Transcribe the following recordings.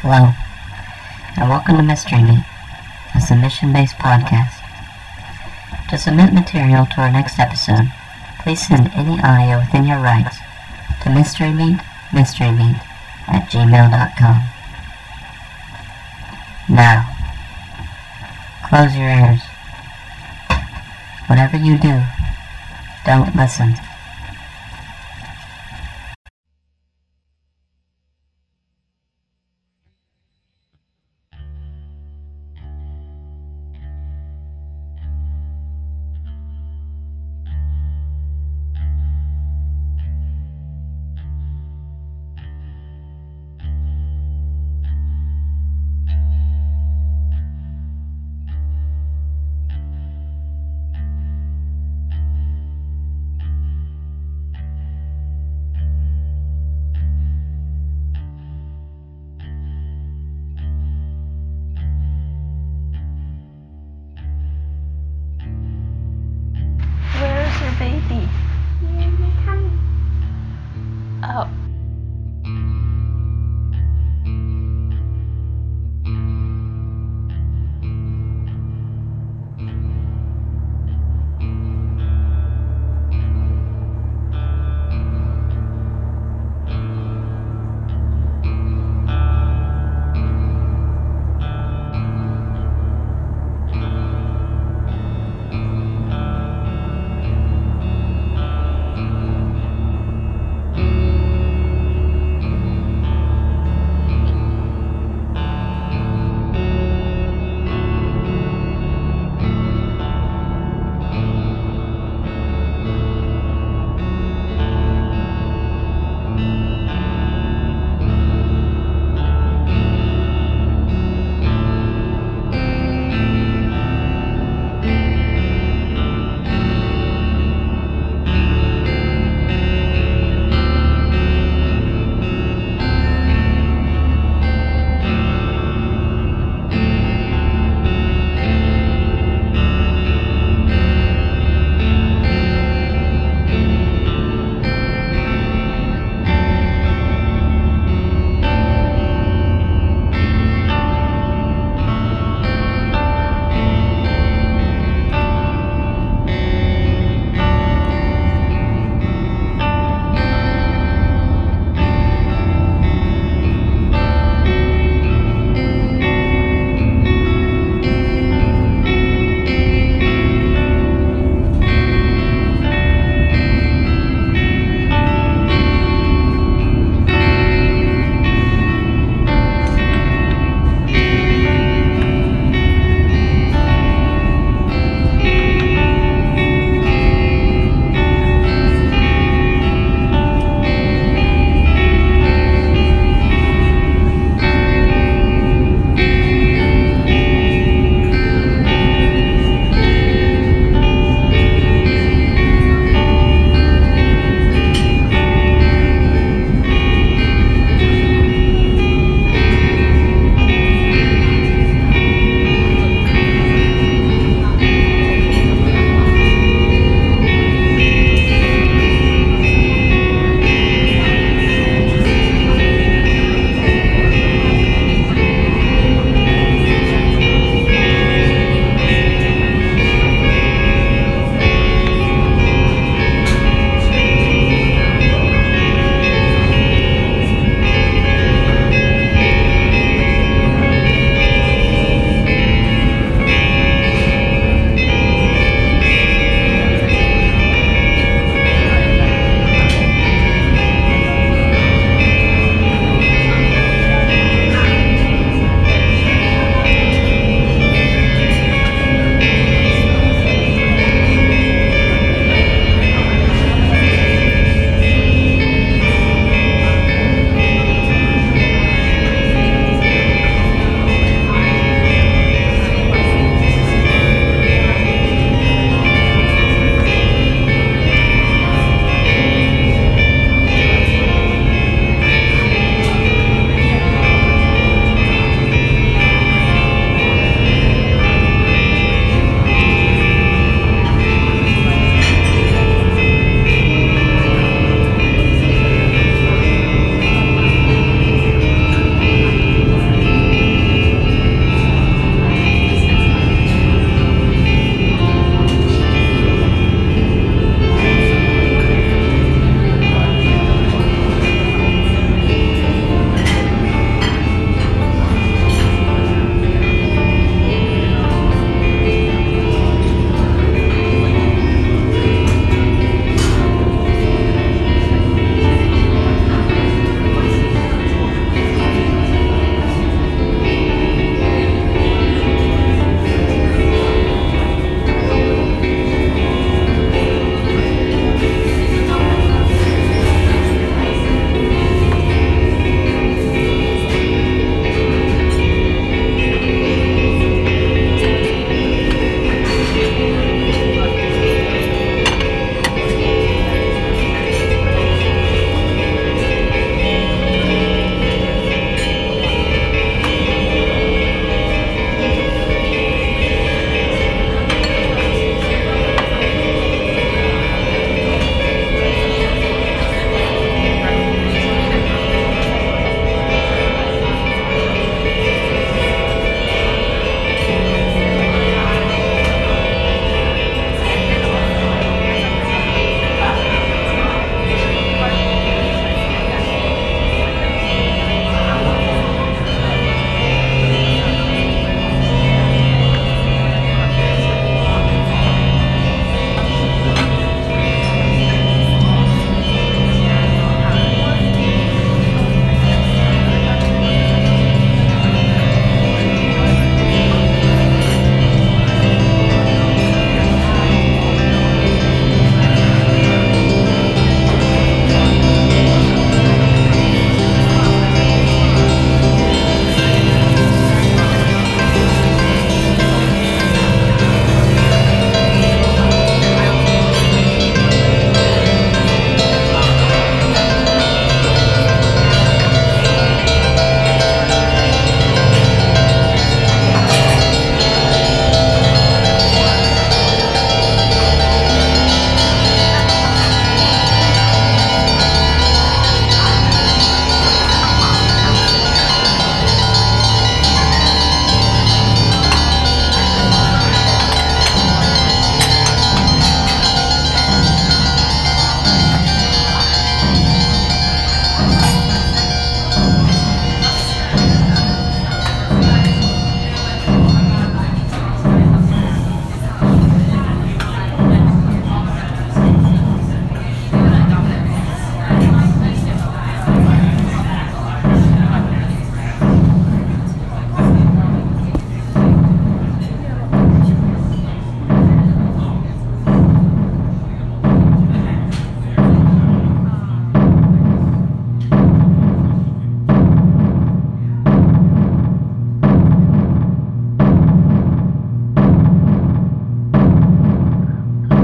Hello, and welcome to Mystery Meat, a submission-based podcast. To submit material to our next episode, please send any audio within your rights to mysterymeat, mysterymeat at gmail.com. Now, close your ears. Whatever you do, don't listen.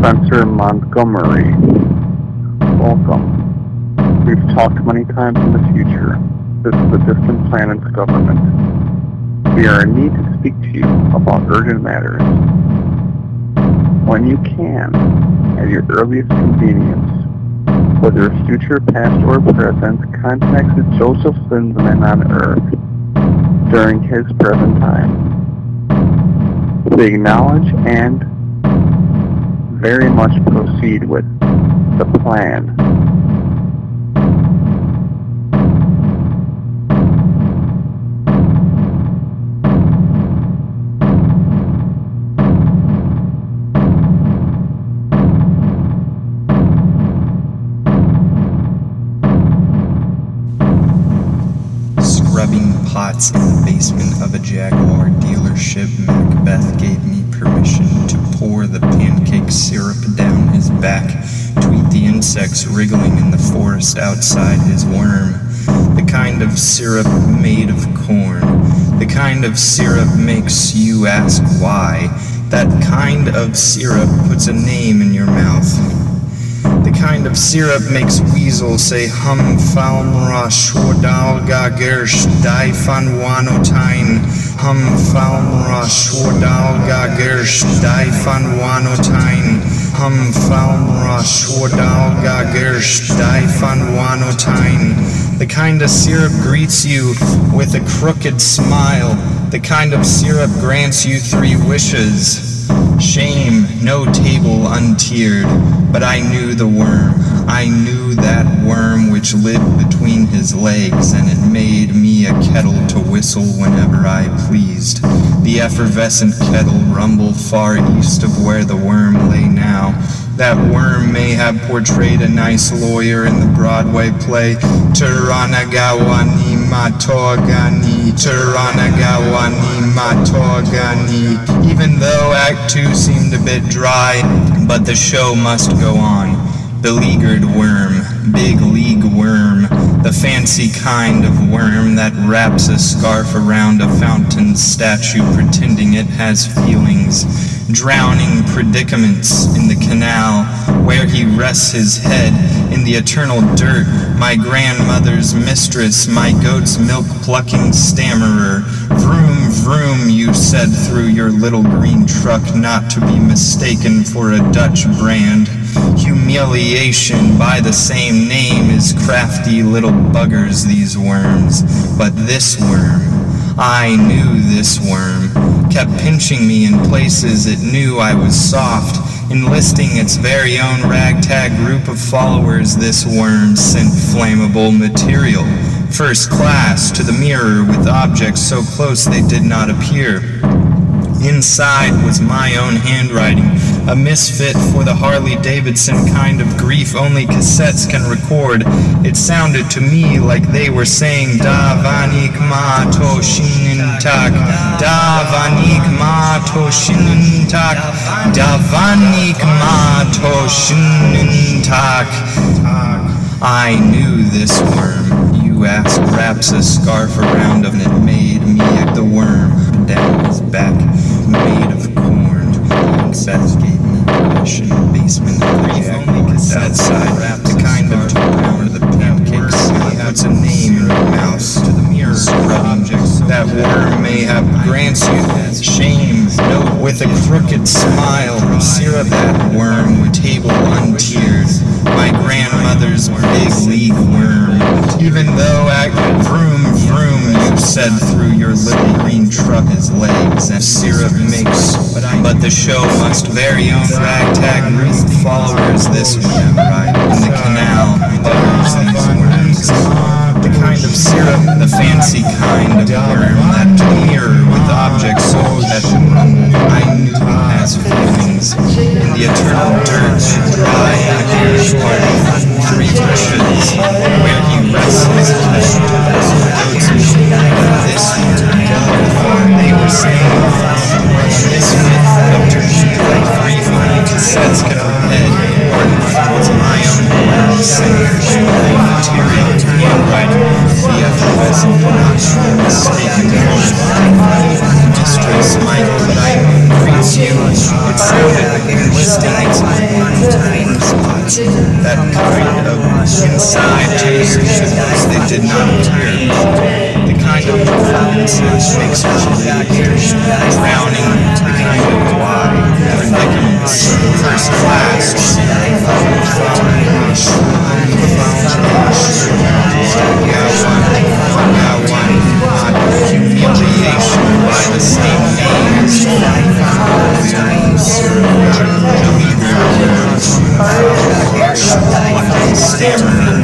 Spencer Montgomery. Welcome. We've talked many times in the future. This is the distant planet's government. We are in need to speak to you about urgent matters. When you can, at your earliest convenience, whether future, past, or present, contact Joseph Lindsman on Earth during his present time. We acknowledge and very much proceed with the plan. Scrubbing pots in the basement of a Jaguar dealership, Macbeth gave me permission to pancake syrup down his back Tweet the insects wriggling in the forest outside his worm. The kind of syrup made of corn. The kind of syrup makes you ask why. That kind of syrup puts a name in your mouth. Kind of syrup makes weasel say hum falmra shordal gagersh die van wanotine hum falmra shordal gagersh die van wanotine hum falmra shordal gagersh die van wanotine the kind of syrup greets you with a crooked smile. The kind of syrup grants you three wishes Shame, no table untiered, but I knew the worm. I knew that worm which lived between his legs, and it made me a kettle to whistle whenever I pleased. The effervescent kettle rumbled far east of where the worm lay now. That worm may have portrayed a nice lawyer in the Broadway play. Taranagawani Matogani Taranagawani Matogani Even though Act 2 seemed a bit dry, but the show must go on. Beleaguered worm, big league worm, fancy kind of worm that wraps a scarf around a fountain statue pretending it has feelings drowning predicaments in the canal where he rests his head in the eternal dirt, my grandmother's mistress, my goat's milk plucking stammerer. Vroom, vroom, you said through your little green truck, not to be mistaken for a Dutch brand. Humiliation by the same name is crafty little buggers, these worms. But this worm, I knew this worm, kept pinching me in places it knew I was soft, enlisting its very own ragtag group of followers. This worm sent flammable material, first class, to the mirror with objects so close they did not appear. Inside was my own handwriting, a misfit for the Harley Davidson kind of grief only cassettes can record. It sounded to me like they were saying Da vanik ma to shinintak, Da vanik ma to shinintak, Da vanik ma to shinintak. I knew this worm. You asked wraps a scarf around and it made me the worm down his back, of corn. Gave me permission. Basement grief only cause outside wrapped the kind of around the pancakes. Puts a name in your mouth to the mirror objects. That worm may have grants you shame. No, with a crooked smile. Syrup that worm table untiered. My grandmother's big league worm. Even though I vroom vroom you said through your little green truck his legs and syrup makes but the show must vary on ragtag group followers this one right in the canal these worms the kind of syrup the fancy kind of worm that to the mirror with objects so that I knew has feelings. In the eternal dirt dry and short three bushes where he rests his head this they were saying this turkey like three funny cassettes could Michael but I it sounded like enlisting its that kind of inside tastes they did not hear. The kind of performances makes her believe, drowning the kind of why, predicaments, first class, one, one, humiliation by the same names, stammer,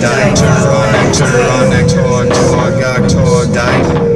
Die, turn on, tor, tor, gag, tor, die.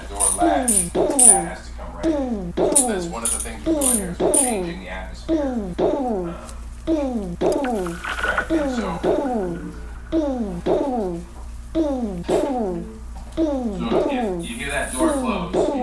This is. That has to come right. That's one of the things we're doing here is we're changing the atmosphere. Um, right, and so, so if you hear that door close, you hear that door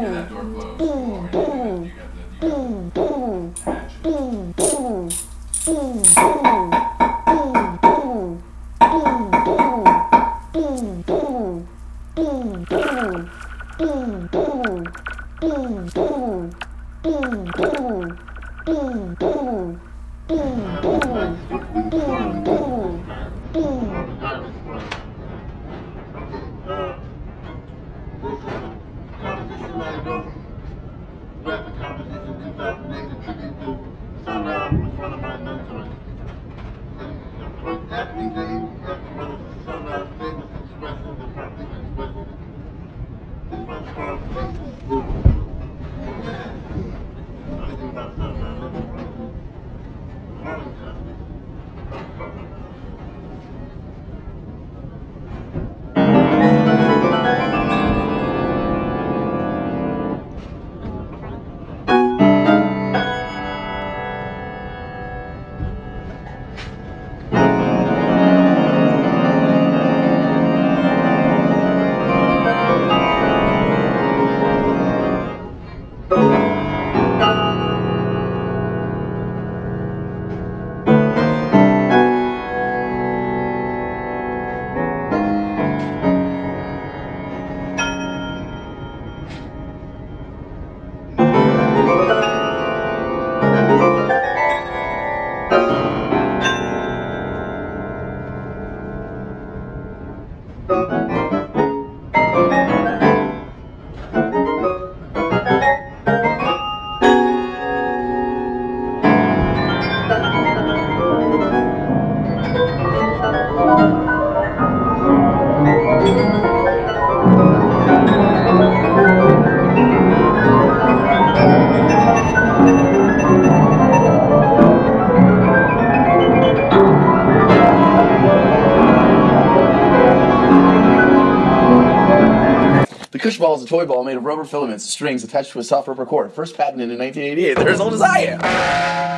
ball is a toy ball made of rubber filaments, strings attached to a soft rubber cord. First patented in 1988. They're as old as I am.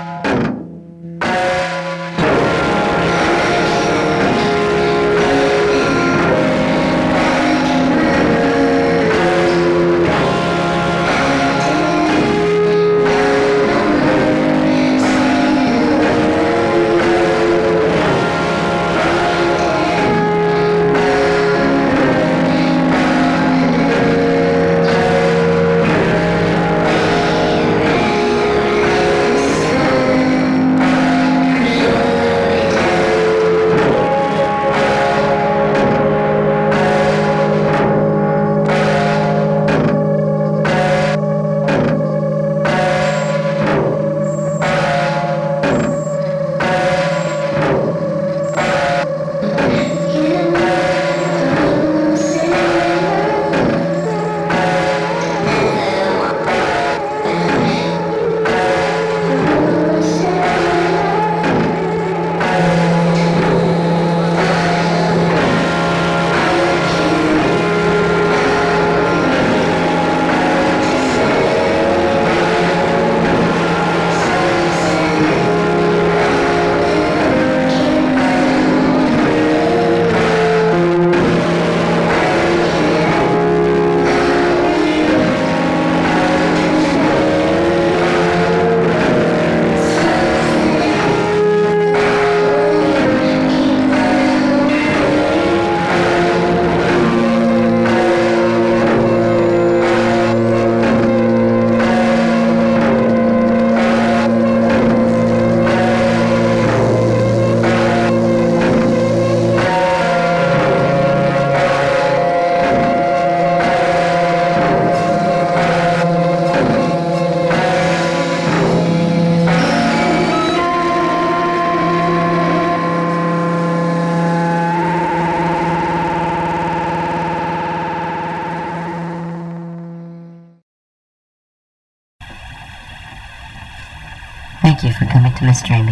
Mystery